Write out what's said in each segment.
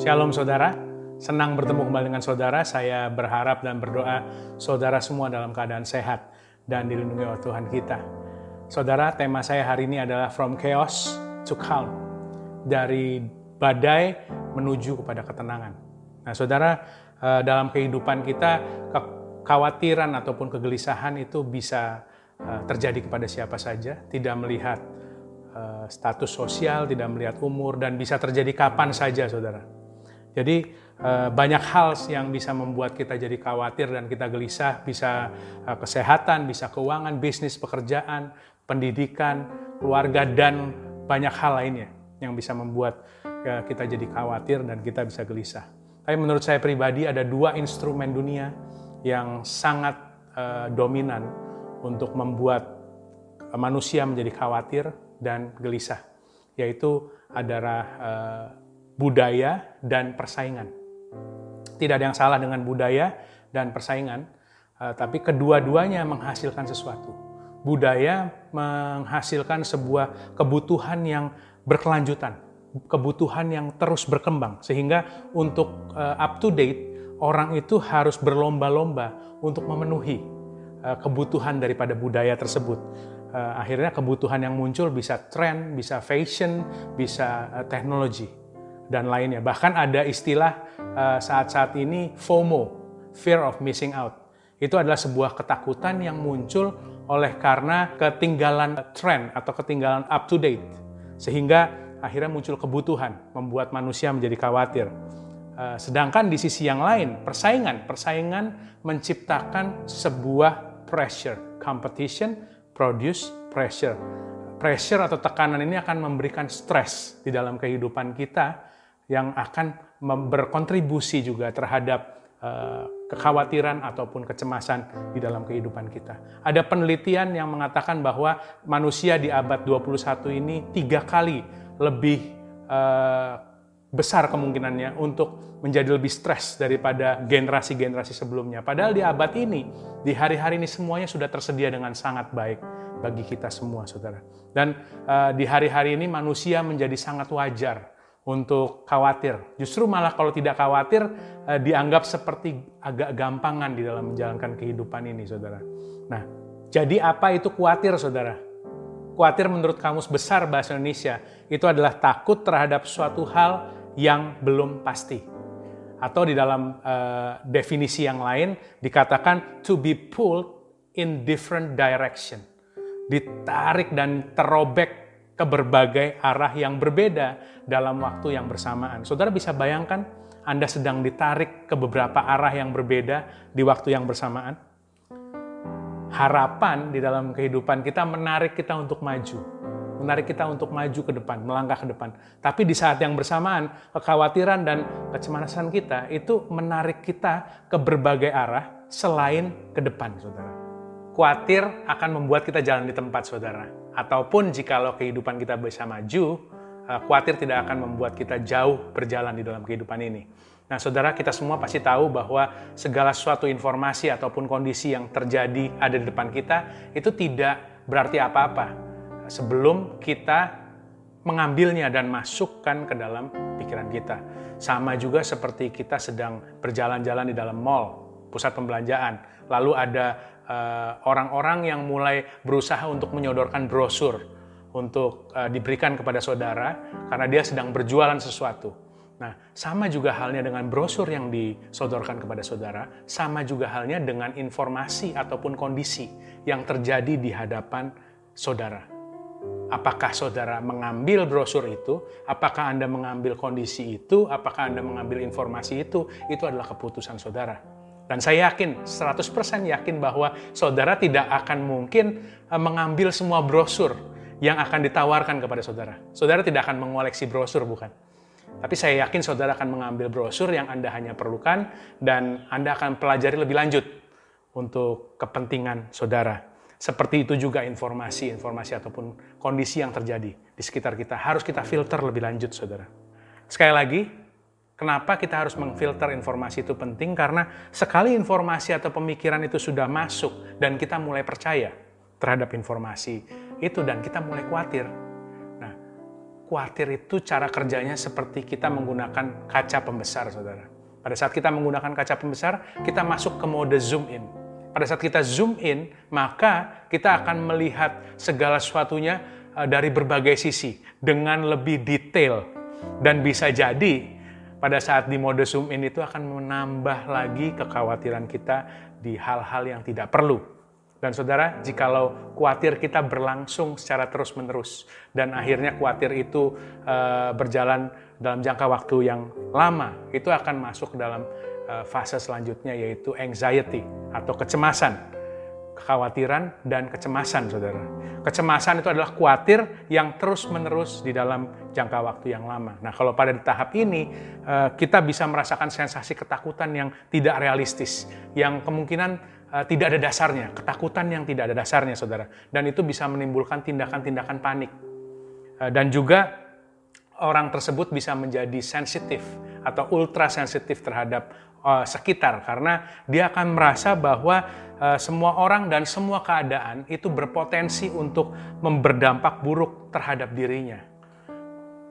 Shalom saudara, senang bertemu kembali dengan saudara. Saya berharap dan berdoa saudara semua dalam keadaan sehat dan dilindungi oleh Tuhan kita. Saudara, tema saya hari ini adalah From Chaos to Calm. Dari badai menuju kepada ketenangan. Nah saudara, eh, dalam kehidupan kita, kekhawatiran ataupun kegelisahan itu bisa eh, terjadi kepada siapa saja, tidak melihat eh, status sosial, tidak melihat umur, dan bisa terjadi kapan saja saudara. Jadi eh, banyak hal yang bisa membuat kita jadi khawatir dan kita gelisah, bisa eh, kesehatan, bisa keuangan, bisnis, pekerjaan, pendidikan, keluarga, dan banyak hal lainnya yang bisa membuat ya, kita jadi khawatir dan kita bisa gelisah. Tapi menurut saya pribadi ada dua instrumen dunia yang sangat uh, dominan untuk membuat manusia menjadi khawatir dan gelisah, yaitu adalah uh, budaya dan persaingan. Tidak ada yang salah dengan budaya dan persaingan, eh, tapi kedua-duanya menghasilkan sesuatu. Budaya menghasilkan sebuah kebutuhan yang berkelanjutan, kebutuhan yang terus berkembang, sehingga untuk eh, up to date orang itu harus berlomba-lomba untuk memenuhi eh, kebutuhan daripada budaya tersebut. Akhirnya kebutuhan yang muncul bisa tren, bisa fashion, bisa teknologi dan lainnya. Bahkan ada istilah saat-saat ini FOMO, fear of missing out. Itu adalah sebuah ketakutan yang muncul oleh karena ketinggalan tren atau ketinggalan up to date. Sehingga akhirnya muncul kebutuhan membuat manusia menjadi khawatir. Uh, sedangkan di sisi yang lain, persaingan, persaingan menciptakan sebuah pressure, competition produce pressure. Pressure atau tekanan ini akan memberikan stres di dalam kehidupan kita yang akan berkontribusi juga terhadap uh, kekhawatiran ataupun kecemasan di dalam kehidupan kita. Ada penelitian yang mengatakan bahwa manusia di abad 21 ini tiga kali lebih uh, besar kemungkinannya untuk menjadi lebih stres daripada generasi-generasi sebelumnya. Padahal di abad ini, di hari-hari ini semuanya sudah tersedia dengan sangat baik bagi kita semua, saudara. Dan uh, di hari-hari ini manusia menjadi sangat wajar untuk khawatir. Justru malah kalau tidak khawatir eh, dianggap seperti agak gampangan di dalam menjalankan kehidupan ini, saudara. Nah, jadi apa itu khawatir, saudara? Khawatir menurut kamus besar bahasa Indonesia itu adalah takut terhadap suatu hal yang belum pasti. Atau di dalam uh, definisi yang lain dikatakan to be pulled in different direction. Ditarik dan terobek ke berbagai arah yang berbeda dalam waktu yang bersamaan. Saudara bisa bayangkan Anda sedang ditarik ke beberapa arah yang berbeda di waktu yang bersamaan? Harapan di dalam kehidupan kita menarik kita untuk maju, menarik kita untuk maju ke depan, melangkah ke depan. Tapi di saat yang bersamaan, kekhawatiran dan kecemasan kita itu menarik kita ke berbagai arah selain ke depan, saudara. Kuatir akan membuat kita jalan di tempat, saudara ataupun jikalau kehidupan kita bisa maju, uh, khawatir tidak akan membuat kita jauh berjalan di dalam kehidupan ini. Nah, saudara, kita semua pasti tahu bahwa segala suatu informasi ataupun kondisi yang terjadi ada di depan kita itu tidak berarti apa-apa sebelum kita mengambilnya dan masukkan ke dalam pikiran kita. Sama juga seperti kita sedang berjalan-jalan di dalam mall, pusat pembelanjaan, lalu ada Eh, orang-orang uh, yang mulai berusaha untuk menyodorkan brosur untuk uh, diberikan kepada saudara karena dia sedang berjualan sesuatu. Nah, sama juga halnya dengan brosur yang disodorkan kepada saudara, sama juga halnya dengan informasi ataupun kondisi yang terjadi di hadapan saudara. Apakah saudara mengambil brosur itu? Apakah Anda mengambil kondisi itu? Apakah Anda mengambil informasi itu? Itu adalah keputusan saudara. Dan saya yakin, 100% yakin bahwa saudara tidak akan mungkin eh, mengambil semua brosur yang akan ditawarkan kepada saudara. Saudara tidak akan mengoleksi brosur, bukan? Tapi saya yakin saudara akan mengambil brosur yang Anda hanya perlukan dan Anda akan pelajari lebih lanjut untuk kepentingan saudara. Seperti itu juga informasi-informasi ataupun kondisi yang terjadi di sekitar kita. Harus kita filter lebih lanjut, saudara. Sekali lagi, Kenapa kita harus mengfilter informasi itu penting? Karena sekali informasi atau pemikiran itu sudah masuk dan kita mulai percaya terhadap informasi itu dan kita mulai khawatir. Nah, khawatir itu cara kerjanya seperti kita menggunakan kaca pembesar, saudara. Pada saat kita menggunakan kaca pembesar, kita masuk ke mode zoom in. Pada saat kita zoom in, maka kita akan melihat segala sesuatunya eh, dari berbagai sisi dengan lebih detail dan bisa jadi pada saat di mode zoom in itu akan menambah lagi kekhawatiran kita di hal-hal yang tidak perlu. Dan saudara, jikalau khawatir kita berlangsung secara terus-menerus dan akhirnya khawatir itu e, berjalan dalam jangka waktu yang lama, itu akan masuk dalam fase selanjutnya yaitu anxiety atau kecemasan kekhawatiran dan kecemasan, saudara. Kecemasan itu adalah khawatir yang terus-menerus di dalam jangka waktu yang lama. Nah, kalau pada tahap ini, eh, kita bisa merasakan sensasi ketakutan yang tidak realistis, yang kemungkinan eh, tidak ada dasarnya, ketakutan yang tidak ada dasarnya, saudara. Dan itu bisa menimbulkan tindakan-tindakan panik. Eh, dan juga orang tersebut bisa menjadi sensitif atau ultra sensitif terhadap sekitar karena dia akan merasa bahwa Eh, semua orang dan semua keadaan itu berpotensi untuk memberdampak buruk terhadap dirinya.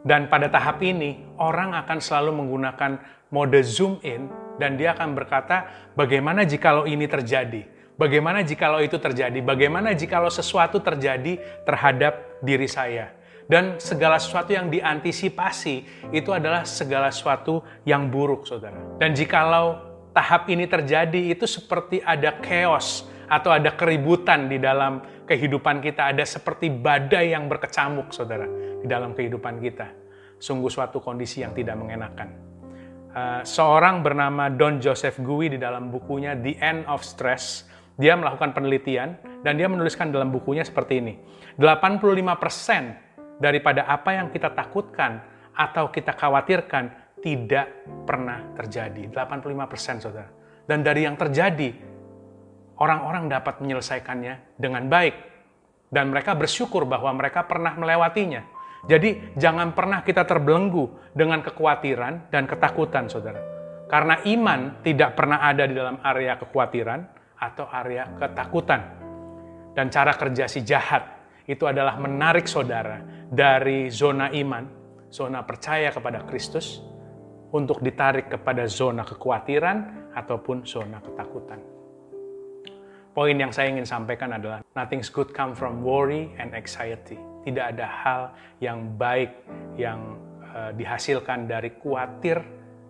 Dan pada tahap ini, orang akan selalu menggunakan mode zoom in dan dia akan berkata, bagaimana jikalau ini terjadi? Bagaimana jikalau itu terjadi? Bagaimana jikalau sesuatu terjadi terhadap diri saya? Dan segala sesuatu yang diantisipasi itu adalah segala sesuatu yang buruk, saudara. Dan jikalau tahap ini terjadi itu seperti ada chaos atau ada keributan di dalam kehidupan kita, ada seperti badai yang berkecamuk, saudara, di dalam kehidupan kita. Sungguh suatu kondisi yang tidak mengenakan. Uh, seorang bernama Don Joseph Gui di dalam bukunya The End of Stress, dia melakukan penelitian dan dia menuliskan dalam bukunya seperti ini. 85% daripada apa yang kita takutkan atau kita khawatirkan tidak pernah terjadi. 85% saudara. Dan dari yang terjadi, orang-orang dapat menyelesaikannya dengan baik. Dan mereka bersyukur bahwa mereka pernah melewatinya. Jadi jangan pernah kita terbelenggu dengan kekhawatiran dan ketakutan saudara. Karena iman tidak pernah ada di dalam area kekhawatiran atau area ketakutan. Dan cara kerja si jahat itu adalah menarik saudara dari zona iman, zona percaya kepada Kristus, untuk ditarik kepada zona kekhawatiran ataupun zona ketakutan. Poin yang saya ingin sampaikan adalah nothing's good come from worry and anxiety. Tidak ada hal yang baik yang uh, dihasilkan dari khawatir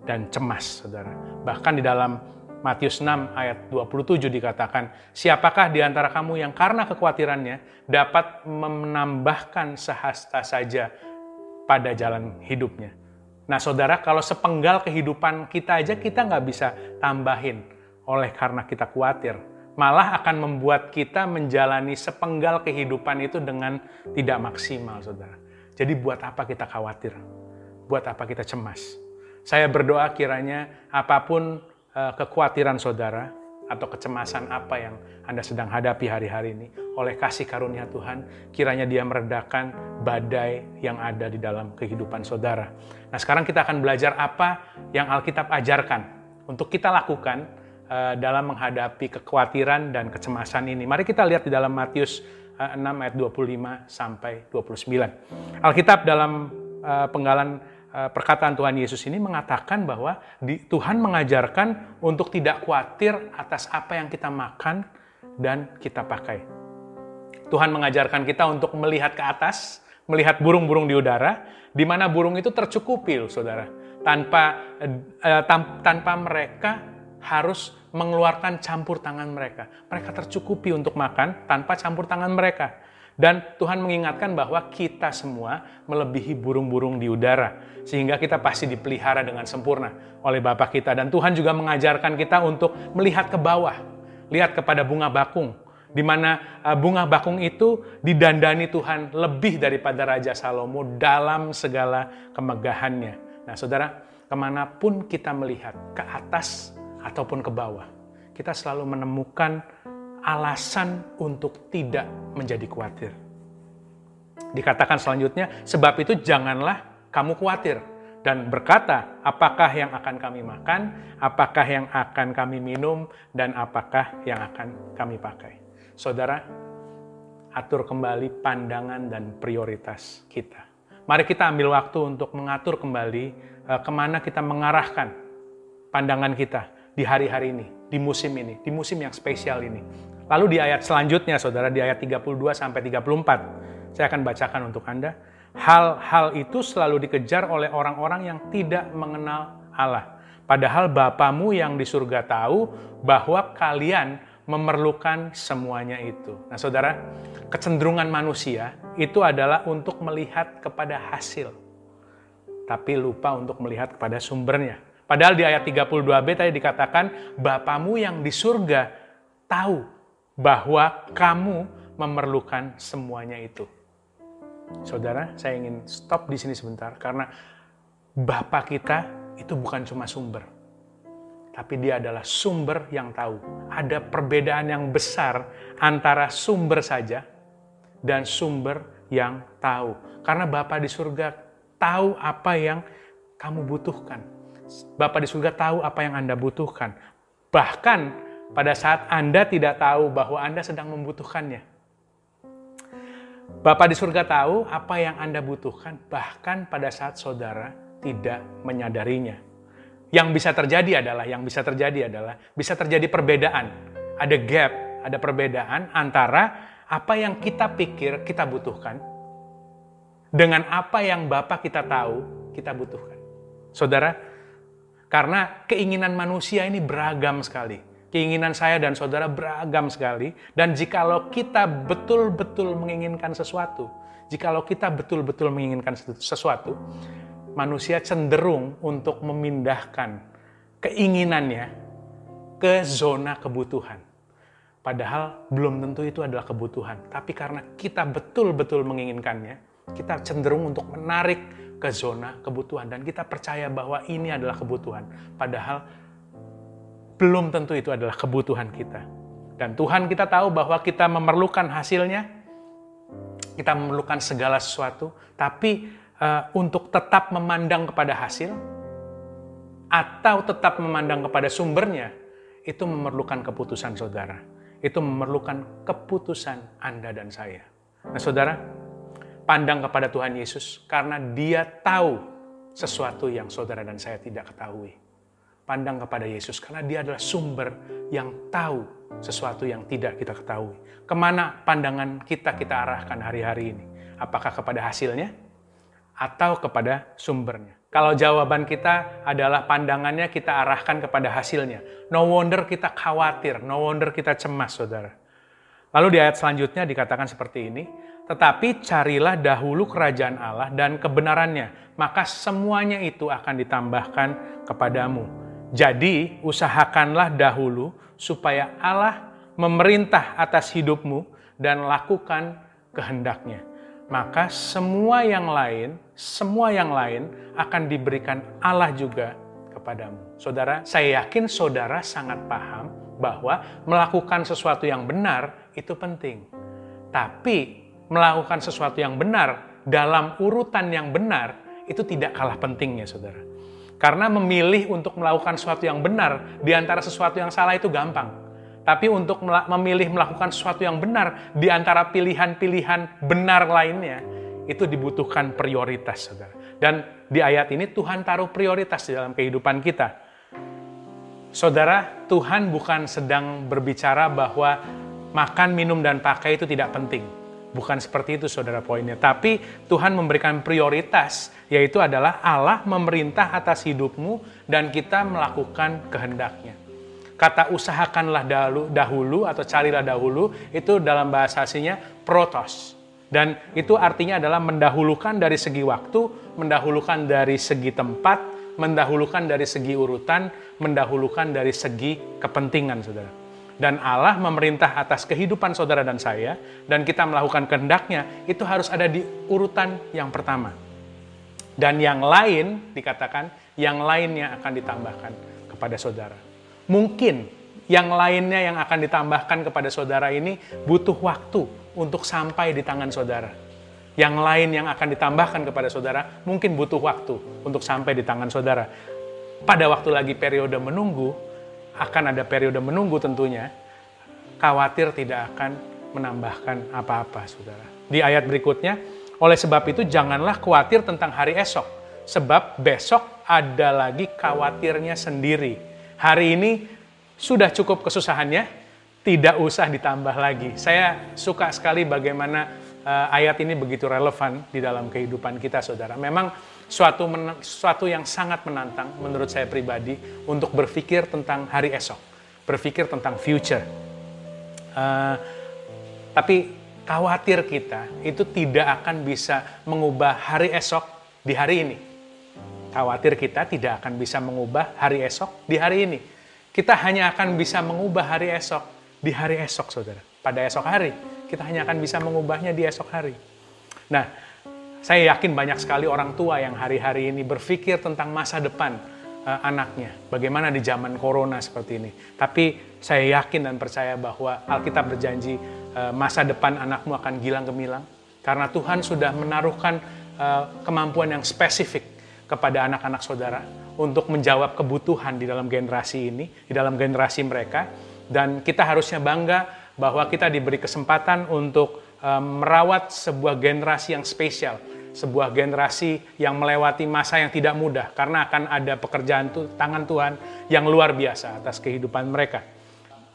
dan cemas, Saudara. Bahkan di dalam Matius 6 ayat 27 dikatakan, Siapakah di antara kamu yang karena kekhawatirannya dapat menambahkan sehasta saja pada jalan hidupnya? Nah saudara, kalau sepenggal kehidupan kita aja kita nggak bisa tambahin oleh karena kita khawatir. Malah akan membuat kita menjalani sepenggal kehidupan itu dengan tidak maksimal, saudara. Jadi buat apa kita khawatir? Buat apa kita cemas? Saya berdoa kiranya apa pun kekhawatiran saudara, atau kecemasan apa yang Anda sedang hadapi hari-hari ini, oleh kasih karunia Tuhan, kiranya Dia meredakan badai yang ada di dalam kehidupan saudara. Nah, sekarang kita akan belajar apa yang Alkitab ajarkan untuk kita lakukan uh, dalam menghadapi kekhawatiran dan kecemasan ini. Mari kita lihat di dalam Matius uh, 6 ayat 25 sampai 29. Alkitab dalam penggalan Eh, perkataan Tuhan Yesus ini mengatakan bahwa di, Tuhan mengajarkan untuk tidak khawatir atas apa yang kita makan dan kita pakai. Tuhan mengajarkan kita untuk melihat ke atas, melihat burung-burung di udara, di mana burung itu tercukupi, saudara, tanpa eh, tam, tanpa mereka harus mengeluarkan campur tangan mereka. Mereka tercukupi untuk makan tanpa campur tangan mereka. Dan Tuhan mengingatkan bahwa kita semua melebihi burung-burung di udara. Sehingga kita pasti dipelihara dengan sempurna oleh Bapa kita. Dan Tuhan juga mengajarkan kita untuk melihat ke bawah. Lihat kepada bunga bakung. Di mana uh, bunga bakung itu didandani Tuhan lebih daripada Raja Salomo dalam segala kemegahannya. Nah saudara, ke mana pun kita melihat, ke atas ataupun ke bawah, kita selalu menemukan alasan untuk tidak menjadi khawatir. Dikatakan selanjutnya, sebab itu janganlah kamu khawatir. dan berkata, apakah yang akan kami makan, apakah yang akan kami minum, dan apakah yang akan kami pakai. Saudara, atur kembali pandangan dan prioritas kita. Mari kita ambil waktu untuk mengatur kembali uh, ke mana kita mengarahkan pandangan kita di hari-hari ini, di musim ini, di musim yang spesial ini. Lalu di ayat selanjutnya, saudara, di ayat 32 sampai 34, saya akan bacakan untuk Anda Hal-hal itu selalu dikejar oleh orang-orang yang tidak mengenal Allah. Padahal Bapamu yang di surga tahu bahwa kalian memerlukan semuanya itu. Nah saudara, kecenderungan manusia itu adalah untuk melihat kepada hasil. Tapi lupa untuk melihat kepada sumbernya. Padahal di ayat 32b tadi dikatakan, Bapamu yang di surga tahu bahwa kamu memerlukan semuanya itu. Saudara, saya ingin stop di sini sebentar karena Bapak kita itu bukan cuma sumber, tapi dia adalah sumber yang tahu. Ada perbedaan yang besar antara sumber saja dan sumber yang tahu. Karena Bapak di surga tahu apa yang kamu butuhkan. Bapak di surga tahu apa yang Anda butuhkan. Bahkan pada saat Anda tidak tahu bahwa Anda sedang membutuhkannya. Bapak di surga tahu apa yang Anda butuhkan, bahkan pada saat saudara tidak menyadarinya. Yang bisa terjadi adalah, yang bisa terjadi adalah, bisa terjadi perbedaan. Ada gap, ada perbedaan antara apa yang kita pikir kita butuhkan, dengan apa yang Bapak kita tahu kita butuhkan. Saudara, karena keinginan manusia ini beragam sekali. Keinginan saya dan saudara beragam sekali. Dan jikalau kita betul-betul menginginkan sesuatu, jikalau kita betul-betul menginginkan sesuatu, manusia cenderung untuk memindahkan keinginannya ke zona kebutuhan. Padahal belum tentu itu adalah kebutuhan. Tapi karena kita betul-betul menginginkannya, kita cenderung untuk menarik ke zona kebutuhan. Dan kita percaya bahwa ini adalah kebutuhan. Padahal belum tentu itu adalah kebutuhan kita. Dan Tuhan kita tahu bahwa kita memerlukan hasilnya, kita memerlukan segala sesuatu, tapi uh, untuk tetap memandang kepada hasil atau tetap memandang kepada sumbernya, itu memerlukan keputusan saudara. Itu memerlukan keputusan Anda dan saya. Nah saudara, pandang kepada Tuhan Yesus karena dia tahu sesuatu yang saudara dan saya tidak ketahui pandang kepada Yesus karena dia adalah sumber yang tahu sesuatu yang tidak kita ketahui. Ke mana pandangan kita kita arahkan hari-hari ini? Apakah kepada hasilnya atau kepada sumbernya? Kalau jawaban kita adalah pandangannya kita arahkan kepada hasilnya. No wonder kita khawatir, no wonder kita cemas, saudara. Lalu di ayat selanjutnya dikatakan seperti ini, tetapi carilah dahulu kerajaan Allah dan kebenarannya, maka semuanya itu akan ditambahkan kepadamu. Jadi, usahakanlah dahulu supaya Allah memerintah atas hidupmu dan lakukan kehendaknya. Maka semua yang lain, semua yang lain akan diberikan Allah juga kepadamu. Saudara, saya yakin saudara sangat paham bahwa melakukan sesuatu yang benar itu penting. Tapi melakukan sesuatu yang benar dalam urutan yang benar itu tidak kalah pentingnya, saudara. Karena memilih untuk melakukan sesuatu yang benar di antara sesuatu yang salah itu gampang. Tapi untuk memilih melakukan sesuatu yang benar di antara pilihan-pilihan benar lainnya, itu dibutuhkan prioritas, saudara. Dan di ayat ini Tuhan taruh prioritas di dalam kehidupan kita. Saudara, Tuhan bukan sedang berbicara bahwa makan, minum, dan pakai itu tidak penting Bukan seperti itu saudara poinnya. Tapi Tuhan memberikan prioritas, yaitu adalah Allah memerintah atas hidupmu dan kita melakukan kehendaknya. Kata usahakanlah dahulu atau carilah dahulu, itu dalam bahasa aslinya protos. Dan itu artinya adalah mendahulukan dari segi waktu, mendahulukan dari segi tempat, mendahulukan dari segi urutan, mendahulukan dari segi kepentingan saudara dan Allah memerintah atas kehidupan saudara dan saya, dan kita melakukan kehendaknya, itu harus ada di urutan yang pertama. Dan yang lain, dikatakan, yang lainnya akan ditambahkan kepada saudara. Mungkin yang lainnya yang akan ditambahkan kepada saudara ini butuh waktu untuk sampai di tangan saudara. yang lain yang akan ditambahkan kepada saudara mungkin butuh waktu untuk sampai di tangan saudara. Pada waktu lagi periode menunggu, akan ada periode menunggu tentunya, khawatir tidak akan menambahkan apa-apa, saudara. Di ayat berikutnya, oleh sebab itu janganlah khawatir tentang hari esok, sebab besok ada lagi khawatirnya sendiri. Hari ini sudah cukup kesusahannya, tidak usah ditambah lagi. Saya suka sekali bagaimana uh, ayat ini begitu relevan di dalam kehidupan kita, saudara. Memang suatu suatu yang sangat menantang menurut saya pribadi untuk berpikir tentang hari esok, berpikir tentang future. Uh, tapi khawatir kita itu tidak akan bisa mengubah hari esok di hari ini. Khawatir kita tidak akan bisa mengubah hari esok di hari ini. Kita hanya akan bisa mengubah hari esok di hari esok, saudara. Pada esok hari kita hanya akan bisa mengubahnya di esok hari. Nah, saya yakin banyak sekali orang tua yang hari-hari ini berpikir tentang masa depan uh, anaknya. Bagaimana di zaman corona seperti ini. Tapi saya yakin dan percaya bahwa Alkitab berjanji uh, masa depan anakmu akan gilang gemilang. Karena Tuhan sudah menaruhkan uh, kemampuan yang spesifik kepada anak-anak saudara untuk menjawab kebutuhan di dalam generasi ini, di dalam generasi mereka. Dan kita harusnya bangga bahwa kita diberi kesempatan untuk um, merawat sebuah generasi yang spesial, sebuah generasi yang melewati masa yang tidak mudah karena akan ada pekerjaan tangan Tuhan yang luar biasa atas kehidupan mereka.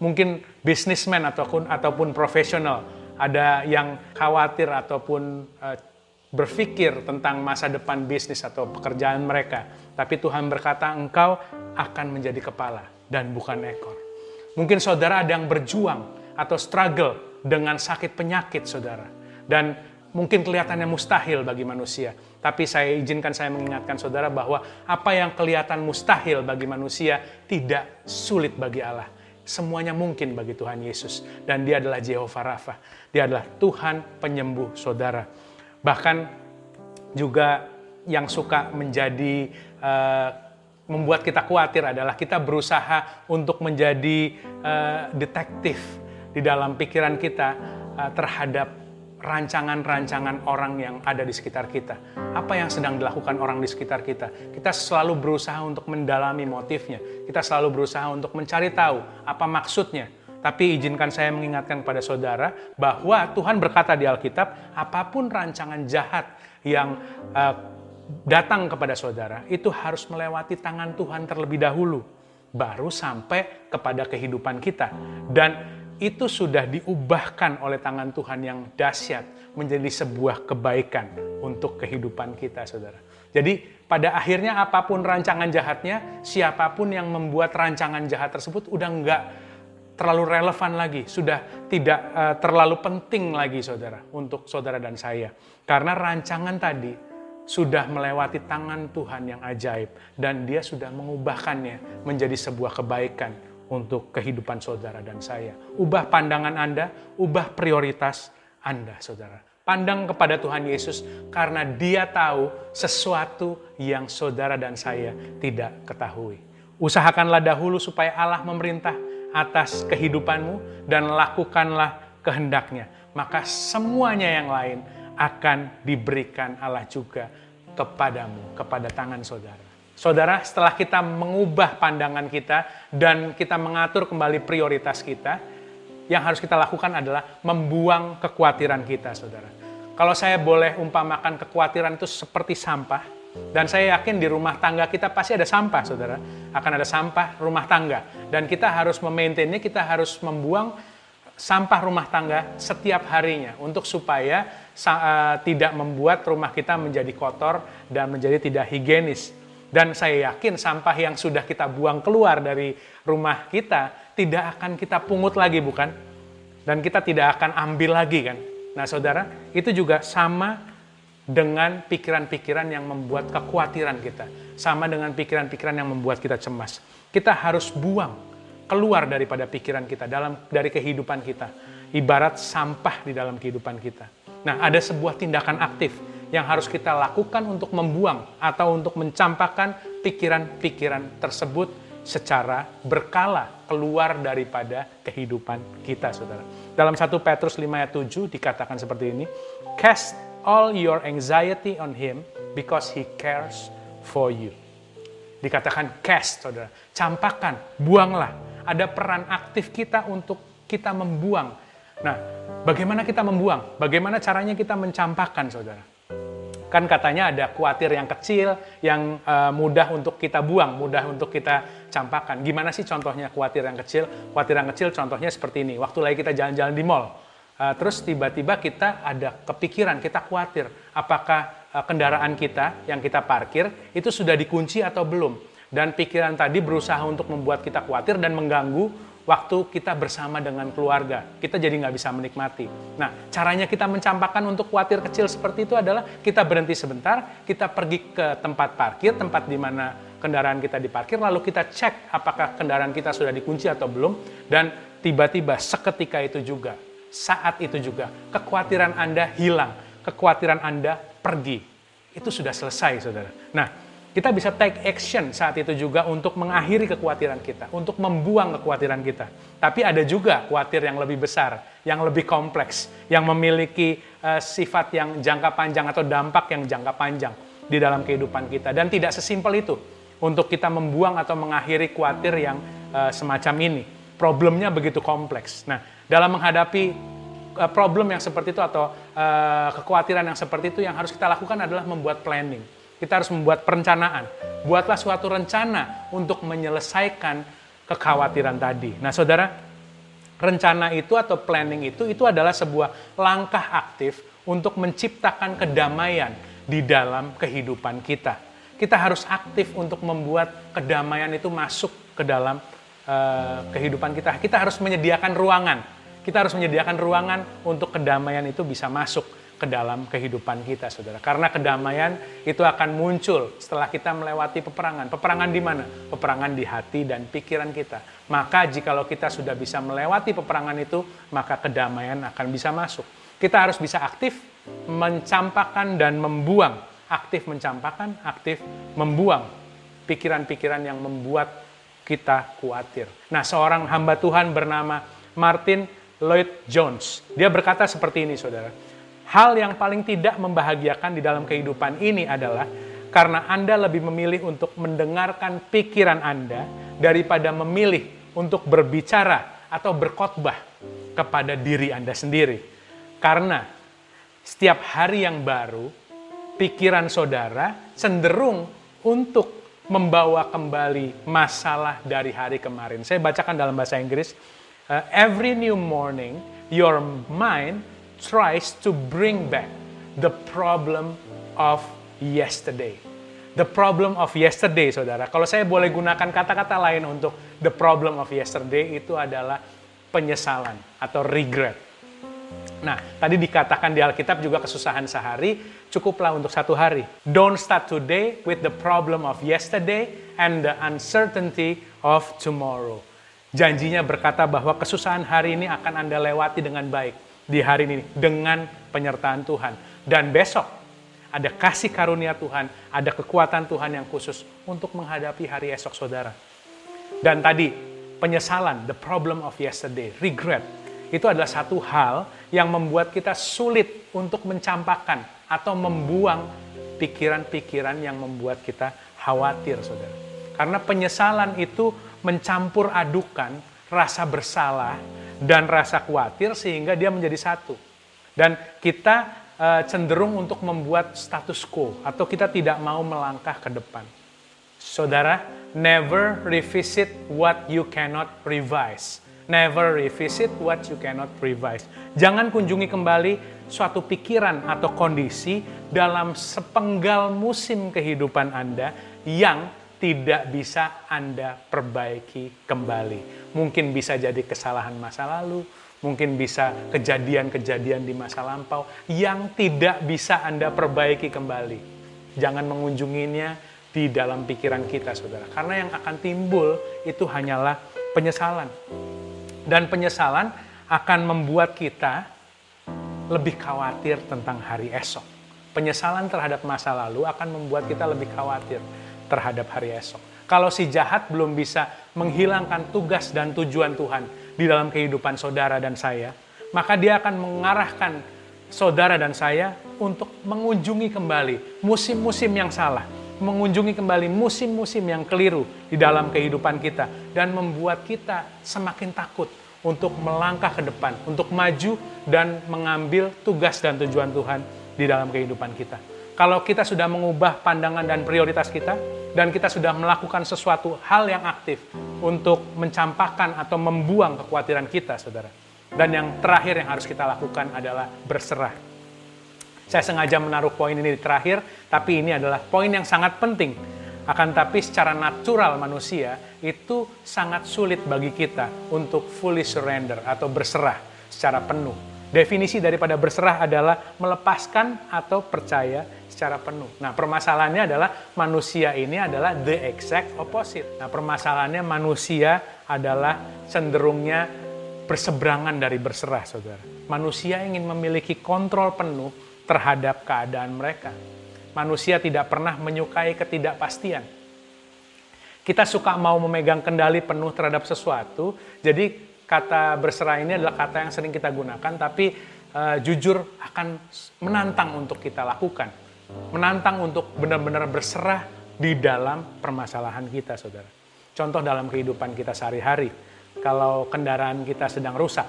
Mungkin bisnismen ataupun ataupun profesional ada yang khawatir ataupun uh, berpikir tentang masa depan bisnis atau pekerjaan mereka, tapi Tuhan berkata engkau akan menjadi kepala dan bukan ekor. Mungkin saudara ada yang berjuang atau struggle dengan sakit penyakit, saudara. Dan mungkin kelihatannya mustahil bagi manusia. Tapi saya izinkan saya mengingatkan saudara bahwa apa yang kelihatan mustahil bagi manusia tidak sulit bagi Allah. Semuanya mungkin bagi Tuhan Yesus. Dan dia adalah Jehovah Rafa. Dia adalah Tuhan penyembuh saudara. Bahkan juga yang suka menjadi uh, membuat kita khawatir adalah kita berusaha untuk menjadi uh, detektif di dalam pikiran kita uh, terhadap rancangan-rancangan orang yang ada di sekitar kita. Apa yang sedang dilakukan orang di sekitar kita? Kita selalu berusaha untuk mendalami motifnya. Kita selalu berusaha untuk mencari tahu apa maksudnya. Tapi izinkan saya mengingatkan kepada saudara bahwa Tuhan berkata di Alkitab, apa pun rancangan jahat yang uh, datang kepada saudara, itu harus melewati tangan Tuhan terlebih dahulu. Baru sampai kepada kehidupan kita. Dan itu sudah diubahkan oleh tangan Tuhan yang dahsyat menjadi sebuah kebaikan untuk kehidupan kita, saudara. Jadi pada akhirnya apa pun rancangan jahatnya, siapa pun yang membuat rancangan jahat tersebut udah nggak terlalu relevan lagi, sudah tidak uh, terlalu penting lagi, saudara, untuk saudara dan saya. Karena rancangan tadi sudah melewati tangan Tuhan yang ajaib dan dia sudah mengubahkannya menjadi sebuah kebaikan untuk kehidupan saudara dan saya. Ubah pandangan Anda, ubah prioritas Anda, saudara. Pandang kepada Tuhan Yesus karena Dia tahu sesuatu yang saudara dan saya tidak ketahui. Usahakanlah dahulu supaya Allah memerintah atas kehidupanmu dan lakukanlah kehendaknya. Maka semuanya yang lain akan diberikan Allah juga kepadamu, kepada tangan saudara. Saudara, setelah kita mengubah pandangan kita dan kita mengatur kembali prioritas kita, yang harus kita lakukan adalah membuang kekhawatiran kita, saudara. Kalau saya boleh umpamakan kekhawatiran itu seperti sampah, dan saya yakin di rumah tangga kita pasti ada sampah, saudara. Akan ada sampah rumah tangga. Dan kita harus memaintainnya, kita harus membuang sampah rumah tangga setiap harinya untuk supaya uh, tidak membuat rumah kita menjadi kotor dan menjadi tidak higienis. Dan saya yakin sampah yang sudah kita buang keluar dari rumah kita tidak akan kita pungut lagi, bukan? Dan kita tidak akan ambil lagi, kan? Nah, saudara, itu juga sama dengan pikiran-pikiran yang membuat kekhawatiran kita. Sama dengan pikiran-pikiran yang membuat kita cemas. Kita harus buang keluar daripada pikiran kita dalam dari kehidupan kita. Ibarat sampah di dalam kehidupan kita. Nah, ada sebuah tindakan aktif yang harus kita lakukan untuk membuang atau untuk mencampakkan pikiran-pikiran tersebut secara berkala keluar daripada kehidupan kita, saudara. Dalam 1 Petrus 5 ayat 7 dikatakan seperti ini, Cast all your anxiety on him because he cares for you. Dikatakan cast, saudara. Campakkan, buanglah. Ada peran aktif kita untuk kita membuang. Nah, bagaimana kita membuang? Bagaimana caranya kita mencampakkan, saudara? Kan katanya ada kuatir yang kecil, yang uh, mudah untuk kita buang, mudah untuk kita campakkan. Gimana sih contohnya kuatir yang kecil? Kuatir yang kecil contohnya seperti ini. Waktu lagi kita jalan-jalan di mall, uh, terus tiba-tiba kita ada kepikiran, kita khawatir apakah Eh, kendaraan kita yang kita parkir itu sudah dikunci atau belum. Dan pikiran tadi berusaha untuk membuat kita khawatir dan mengganggu waktu kita bersama dengan keluarga. Kita jadi nggak bisa menikmati. Nah, caranya kita mencampakkan untuk khawatir kecil seperti itu adalah kita berhenti sebentar, kita pergi ke tempat parkir, tempat di mana kendaraan kita diparkir, lalu kita cek apakah kendaraan kita sudah dikunci atau belum, dan tiba-tiba seketika itu juga, saat itu juga, kekhawatiran Anda hilang, kekhawatiran Anda pergi. Itu sudah selesai, saudara. Nah, kita bisa take action saat itu juga untuk mengakhiri kekhawatiran kita, untuk membuang kekhawatiran kita. Tapi ada juga khawatir yang lebih besar, yang lebih kompleks, yang memiliki uh, sifat yang jangka panjang atau dampak yang jangka panjang di dalam kehidupan kita. Dan tidak sesimpel itu untuk kita membuang atau mengakhiri khawatir yang uh, semacam ini. Problemnya begitu kompleks. Nah, dalam menghadapi Uh, problem yang seperti itu atau uh, kekhawatiran yang seperti itu yang harus kita lakukan adalah membuat planning. Kita harus membuat perencanaan. Buatlah suatu rencana untuk menyelesaikan kekhawatiran tadi. Nah, saudara, rencana itu atau planning itu itu adalah sebuah langkah aktif untuk menciptakan kedamaian di dalam kehidupan kita. Kita harus aktif untuk membuat kedamaian itu masuk ke dalam uh, kehidupan kita. Kita harus menyediakan ruangan kita harus menyediakan ruangan untuk kedamaian itu bisa masuk ke dalam kehidupan kita, saudara. Karena kedamaian itu akan muncul setelah kita melewati peperangan. Peperangan di mana? Peperangan di hati dan pikiran kita. Maka jikalau kita sudah bisa melewati peperangan itu, maka kedamaian akan bisa masuk. Kita harus bisa aktif mencampakkan dan membuang. Aktif mencampakkan, aktif membuang pikiran-pikiran yang membuat kita khawatir. Nah, seorang hamba Tuhan bernama Martin Lloyd Jones. Dia berkata seperti ini, saudara. Hal yang paling tidak membahagiakan di dalam kehidupan ini adalah karena Anda lebih memilih untuk mendengarkan pikiran Anda daripada memilih untuk berbicara atau berkhotbah kepada diri Anda sendiri. Karena setiap hari yang baru, pikiran saudara cenderung untuk membawa kembali masalah dari hari kemarin. Saya bacakan dalam bahasa Inggris uh, every new morning, your mind tries to bring back the problem of yesterday. The problem of yesterday, saudara. Kalau saya boleh gunakan kata-kata lain untuk the problem of yesterday, itu adalah penyesalan atau regret. Nah, tadi dikatakan di Alkitab juga kesusahan sehari, cukuplah untuk satu hari. Don't start today with the problem of yesterday and the uncertainty of tomorrow janjinya berkata bahwa kesusahan hari ini akan Anda lewati dengan baik di hari ini dengan penyertaan Tuhan. Dan besok ada kasih karunia Tuhan, ada kekuatan Tuhan yang khusus untuk menghadapi hari esok saudara. Dan tadi penyesalan, the problem of yesterday, regret, itu adalah satu hal yang membuat kita sulit untuk mencampakkan atau membuang pikiran-pikiran yang membuat kita khawatir, saudara. Karena penyesalan itu mencampur adukan rasa bersalah dan rasa khawatir sehingga dia menjadi satu. Dan kita e, cenderung untuk membuat status quo atau kita tidak mau melangkah ke depan. Saudara, never revisit what you cannot revise. Never revisit what you cannot revise. Jangan kunjungi kembali suatu pikiran atau kondisi dalam sepenggal musim kehidupan Anda yang tidak bisa Anda perbaiki kembali. Mungkin bisa jadi kesalahan masa lalu, mungkin bisa kejadian-kejadian di masa lampau yang tidak bisa Anda perbaiki kembali. Jangan mengunjunginya di dalam pikiran kita, saudara. Karena yang akan timbul itu hanyalah penyesalan. Dan penyesalan akan membuat kita lebih khawatir tentang hari esok. Penyesalan terhadap masa lalu akan membuat kita lebih khawatir terhadap hari esok. Kalau si jahat belum bisa menghilangkan tugas dan tujuan Tuhan di dalam kehidupan saudara dan saya, maka dia akan mengarahkan saudara dan saya untuk mengunjungi kembali musim-musim yang salah, mengunjungi kembali musim-musim yang keliru di dalam kehidupan kita dan membuat kita semakin takut untuk melangkah ke depan, untuk maju dan mengambil tugas dan tujuan Tuhan di dalam kehidupan kita. Kalau kita sudah mengubah pandangan dan prioritas kita, dan kita sudah melakukan sesuatu hal yang aktif untuk mencampakkan atau membuang kekhawatiran kita, saudara. Dan yang terakhir yang harus kita lakukan adalah berserah. Saya sengaja menaruh poin ini di terakhir, tapi ini adalah poin yang sangat penting. Akan tapi secara natural manusia itu sangat sulit bagi kita untuk fully surrender atau berserah secara penuh. Definisi daripada berserah adalah melepaskan atau percaya secara penuh. Nah, permasalahannya adalah manusia ini adalah the exact opposite. Nah, permasalahannya manusia adalah cenderungnya berseberangan dari berserah, saudara. Manusia ingin memiliki kontrol penuh terhadap keadaan mereka. Manusia tidak pernah menyukai ketidakpastian. Kita suka mau memegang kendali penuh terhadap sesuatu, jadi kata berserah ini adalah kata yang sering kita gunakan, tapi uh, jujur akan menantang untuk kita lakukan menantang untuk benar-benar berserah di dalam permasalahan kita, saudara. Contoh dalam kehidupan kita sehari-hari, kalau kendaraan kita sedang rusak,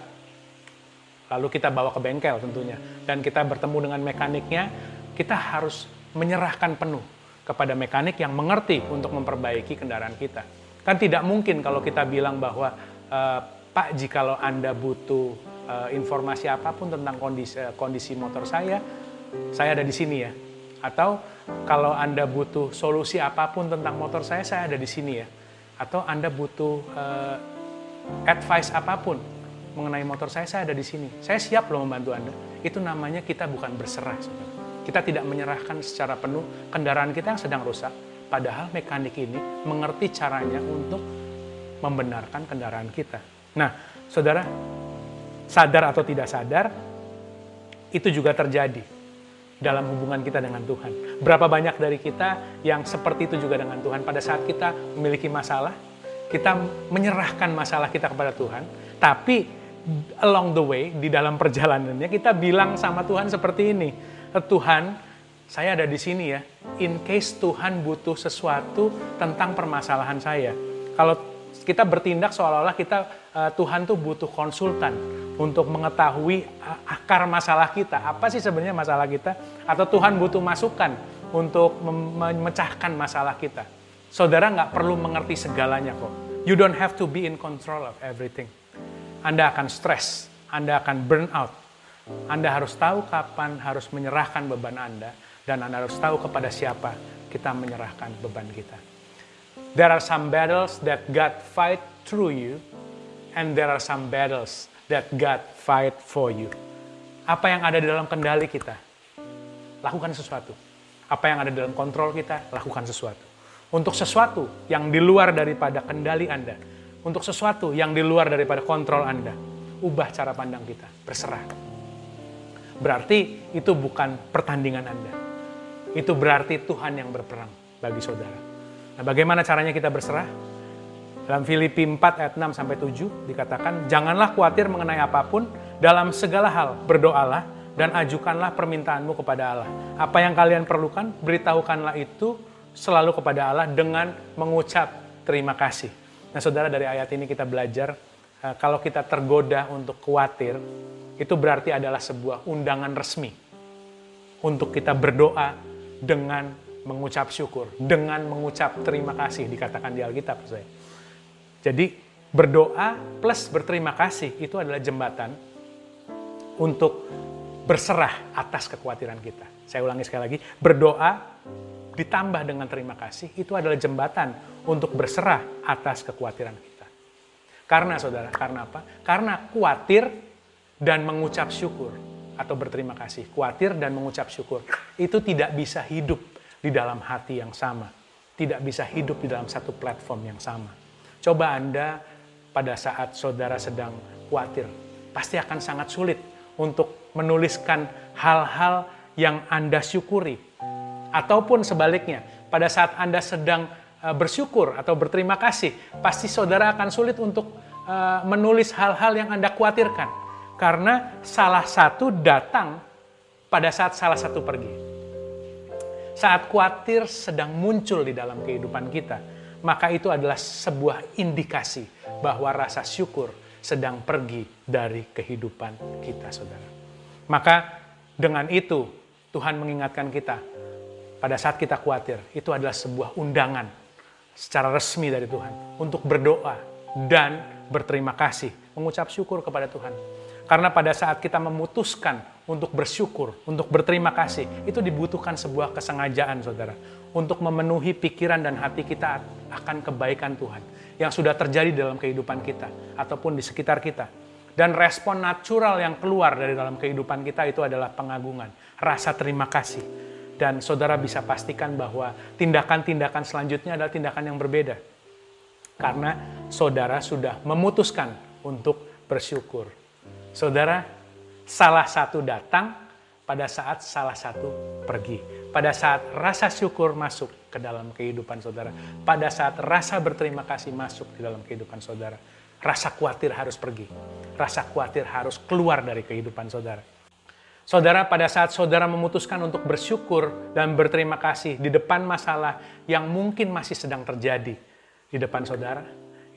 lalu kita bawa ke bengkel tentunya, dan kita bertemu dengan mekaniknya, kita harus menyerahkan penuh kepada mekanik yang mengerti untuk memperbaiki kendaraan kita. Kan tidak mungkin kalau kita bilang bahwa, e, Pak, jikalau Anda butuh e, informasi apa pun tentang kondisi, kondisi motor saya, saya ada di sini ya atau kalau Anda butuh solusi apa pun tentang motor saya, saya ada di sini ya. Atau Anda butuh uh, advice apa pun mengenai motor saya, saya ada di sini. Saya siap loh membantu Anda. Itu namanya kita bukan berserah. Kita tidak menyerahkan secara penuh kendaraan kita yang sedang rusak. Padahal mekanik ini mengerti caranya untuk membenarkan kendaraan kita. Nah, saudara, sadar atau tidak sadar, itu juga terjadi dalam hubungan kita dengan Tuhan. Berapa banyak dari kita yang seperti itu juga dengan Tuhan pada saat kita memiliki masalah, kita menyerahkan masalah kita kepada Tuhan, tapi along the way di dalam perjalanannya kita bilang sama Tuhan seperti ini, eh, Tuhan, saya ada di sini ya, in case Tuhan butuh sesuatu tentang permasalahan saya. Kalau kita bertindak seolah-olah kita uh, Tuhan tuh butuh konsultan untuk mengetahui akar masalah kita. Apa sih sebenarnya masalah kita? Atau Tuhan butuh masukan untuk memecahkan masalah kita. Saudara nggak perlu mengerti segalanya kok. You don't have to be in control of everything. Anda akan stres, Anda akan burn out. Anda harus tahu kapan harus menyerahkan beban Anda, dan Anda harus tahu kepada siapa kita menyerahkan beban kita. There are some battles that God fight through you, and there are some battles that God fight for you. Apa yang ada di dalam kendali kita, lakukan sesuatu. Apa yang ada dalam kontrol kita, lakukan sesuatu. Untuk sesuatu yang di luar daripada kendali Anda, untuk sesuatu yang di luar daripada kontrol Anda, ubah cara pandang kita, berserah. Berarti itu bukan pertandingan Anda. Itu berarti Tuhan yang berperang bagi saudara. Nah, bagaimana caranya kita berserah? Dalam Filipi 4 ayat 6 sampai 7 dikatakan, "Janganlah khawatir mengenai apa pun, dalam segala hal berdoalah dan ajukanlah permintaanmu kepada Allah. Apa yang kalian perlukan, beritahukanlah itu selalu kepada Allah dengan mengucap terima kasih." Nah, Saudara, dari ayat ini kita belajar eh, kalau kita tergoda untuk khawatir, itu berarti adalah sebuah undangan resmi untuk kita berdoa dengan mengucap syukur, dengan mengucap terima kasih dikatakan di Alkitab saya. Jadi berdoa plus berterima kasih itu adalah jembatan untuk berserah atas kekhawatiran kita. Saya ulangi sekali lagi, berdoa ditambah dengan terima kasih itu adalah jembatan untuk berserah atas kekhawatiran kita. Karena saudara, karena apa? Karena khawatir dan mengucap syukur atau berterima kasih, khawatir dan mengucap syukur itu tidak bisa hidup di dalam hati yang sama, tidak bisa hidup di dalam satu platform yang sama. Coba Anda pada saat saudara sedang khawatir, pasti akan sangat sulit untuk menuliskan hal-hal yang Anda syukuri. Ataupun sebaliknya, pada saat Anda sedang eh, bersyukur atau berterima kasih, pasti saudara akan sulit untuk eh, menulis hal-hal yang Anda khawatirkan. Karena salah satu datang pada saat salah satu pergi. Saat khawatir sedang muncul di dalam kehidupan kita, maka itu adalah sebuah indikasi bahwa rasa syukur sedang pergi dari kehidupan kita, saudara. Maka dengan itu Tuhan mengingatkan kita pada saat kita khawatir, itu adalah sebuah undangan secara resmi dari Tuhan untuk berdoa dan berterima kasih, mengucap syukur kepada Tuhan. Karena pada saat kita memutuskan untuk bersyukur, untuk berterima kasih, itu dibutuhkan sebuah kesengajaan, saudara, untuk memenuhi pikiran dan hati kita akan kebaikan Tuhan yang sudah terjadi dalam kehidupan kita ataupun di sekitar kita. Dan respon natural yang keluar dari dalam kehidupan kita itu adalah pengagungan, rasa terima kasih. Dan saudara bisa pastikan bahwa tindakan-tindakan selanjutnya adalah tindakan yang berbeda. Karena saudara sudah memutuskan untuk bersyukur Saudara, salah satu datang pada saat salah satu pergi. Pada saat rasa syukur masuk ke dalam kehidupan saudara. Pada saat rasa berterima kasih masuk di dalam kehidupan saudara. Rasa khawatir harus pergi. Rasa khawatir harus keluar dari kehidupan saudara. Saudara, pada saat saudara memutuskan untuk bersyukur dan berterima kasih di depan masalah yang mungkin masih sedang terjadi di depan saudara,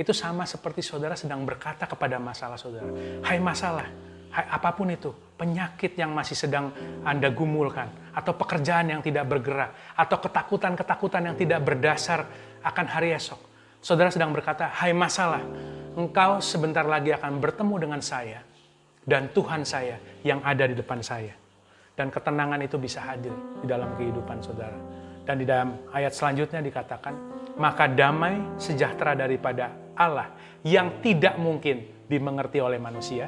itu sama seperti saudara sedang berkata kepada masalah saudara, "Hai masalah, apa pun itu, penyakit yang masih sedang Anda gumulkan, atau pekerjaan yang tidak bergerak, atau ketakutan-ketakutan yang tidak berdasar akan hari esok." Saudara sedang berkata, "Hai masalah, engkau sebentar lagi akan bertemu dengan saya dan Tuhan saya yang ada di depan saya." Dan ketenangan itu bisa hadir di dalam kehidupan saudara. Dan di dalam ayat selanjutnya dikatakan, maka damai sejahtera daripada Allah yang tidak mungkin dimengerti oleh manusia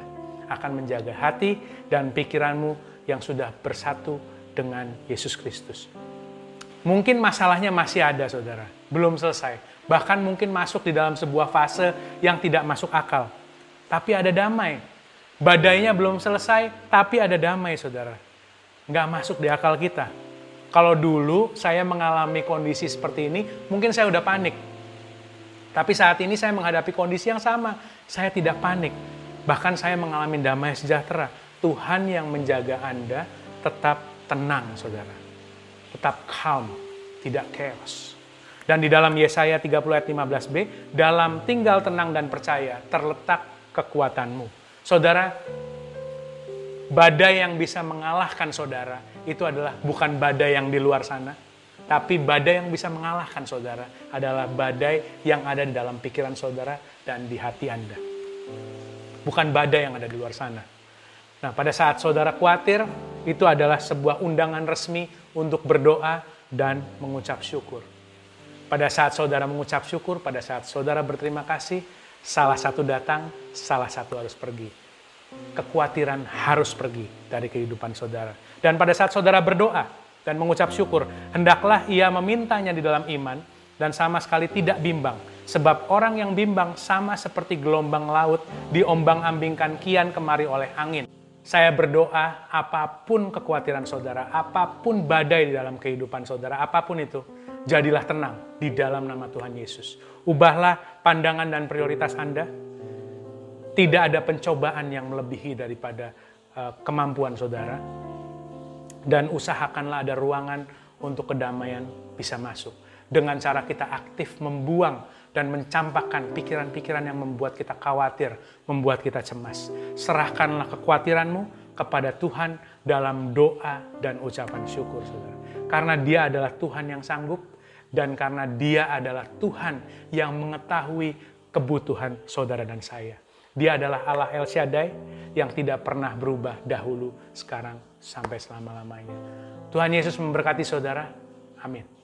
akan menjaga hati dan pikiranmu yang sudah bersatu dengan Yesus Kristus. Mungkin masalahnya masih ada, saudara, belum selesai. Bahkan mungkin masuk di dalam sebuah fase yang tidak masuk akal. Tapi ada damai. Badainya belum selesai, tapi ada damai, saudara. Nggak masuk di akal kita. Kalau dulu saya mengalami kondisi seperti ini, mungkin saya udah panik tapi saat ini saya menghadapi kondisi yang sama. Saya tidak panik. Bahkan saya mengalami damai sejahtera. Tuhan yang menjaga Anda tetap tenang, saudara. Tetap calm, tidak chaos. Dan di dalam Yesaya 30 ayat 15b, dalam tinggal tenang dan percaya terletak kekuatanmu. Saudara, badai yang bisa mengalahkan saudara itu adalah bukan badai yang di luar sana, tapi badai yang bisa mengalahkan saudara adalah badai yang ada di dalam pikiran saudara dan di hati Anda. Bukan badai yang ada di luar sana. Nah, pada saat saudara khawatir, itu adalah sebuah undangan resmi untuk berdoa dan mengucap syukur. Pada saat saudara mengucap syukur, pada saat saudara berterima kasih, salah satu datang, salah satu harus pergi. Kekhawatiran harus pergi dari kehidupan saudara. Dan pada saat saudara berdoa, dan mengucap syukur, hendaklah ia memintanya di dalam iman dan sama sekali tidak bimbang. Sebab orang yang bimbang sama seperti gelombang laut diombang-ambingkan kian kemari oleh angin. Saya berdoa apa pun kekhawatiran saudara, apa pun badai di dalam kehidupan saudara, apa pun itu, jadilah tenang di dalam nama Tuhan Yesus. Ubahlah pandangan dan prioritas Anda. Tidak ada pencobaan yang melebihi daripada uh, kemampuan saudara dan usahakanlah ada ruangan untuk kedamaian bisa masuk. Dengan cara kita aktif membuang dan mencampakkan pikiran-pikiran yang membuat kita khawatir, membuat kita cemas. Serahkanlah kekhawatiranmu kepada Tuhan dalam doa dan ucapan syukur, saudara. Karena dia adalah Tuhan yang sanggup dan karena dia adalah Tuhan yang mengetahui kebutuhan saudara dan saya. Dia adalah Allah El Shaddai yang tidak pernah berubah dahulu, sekarang, sampai selama-lamanya. Tuhan Yesus memberkati saudara. Amin.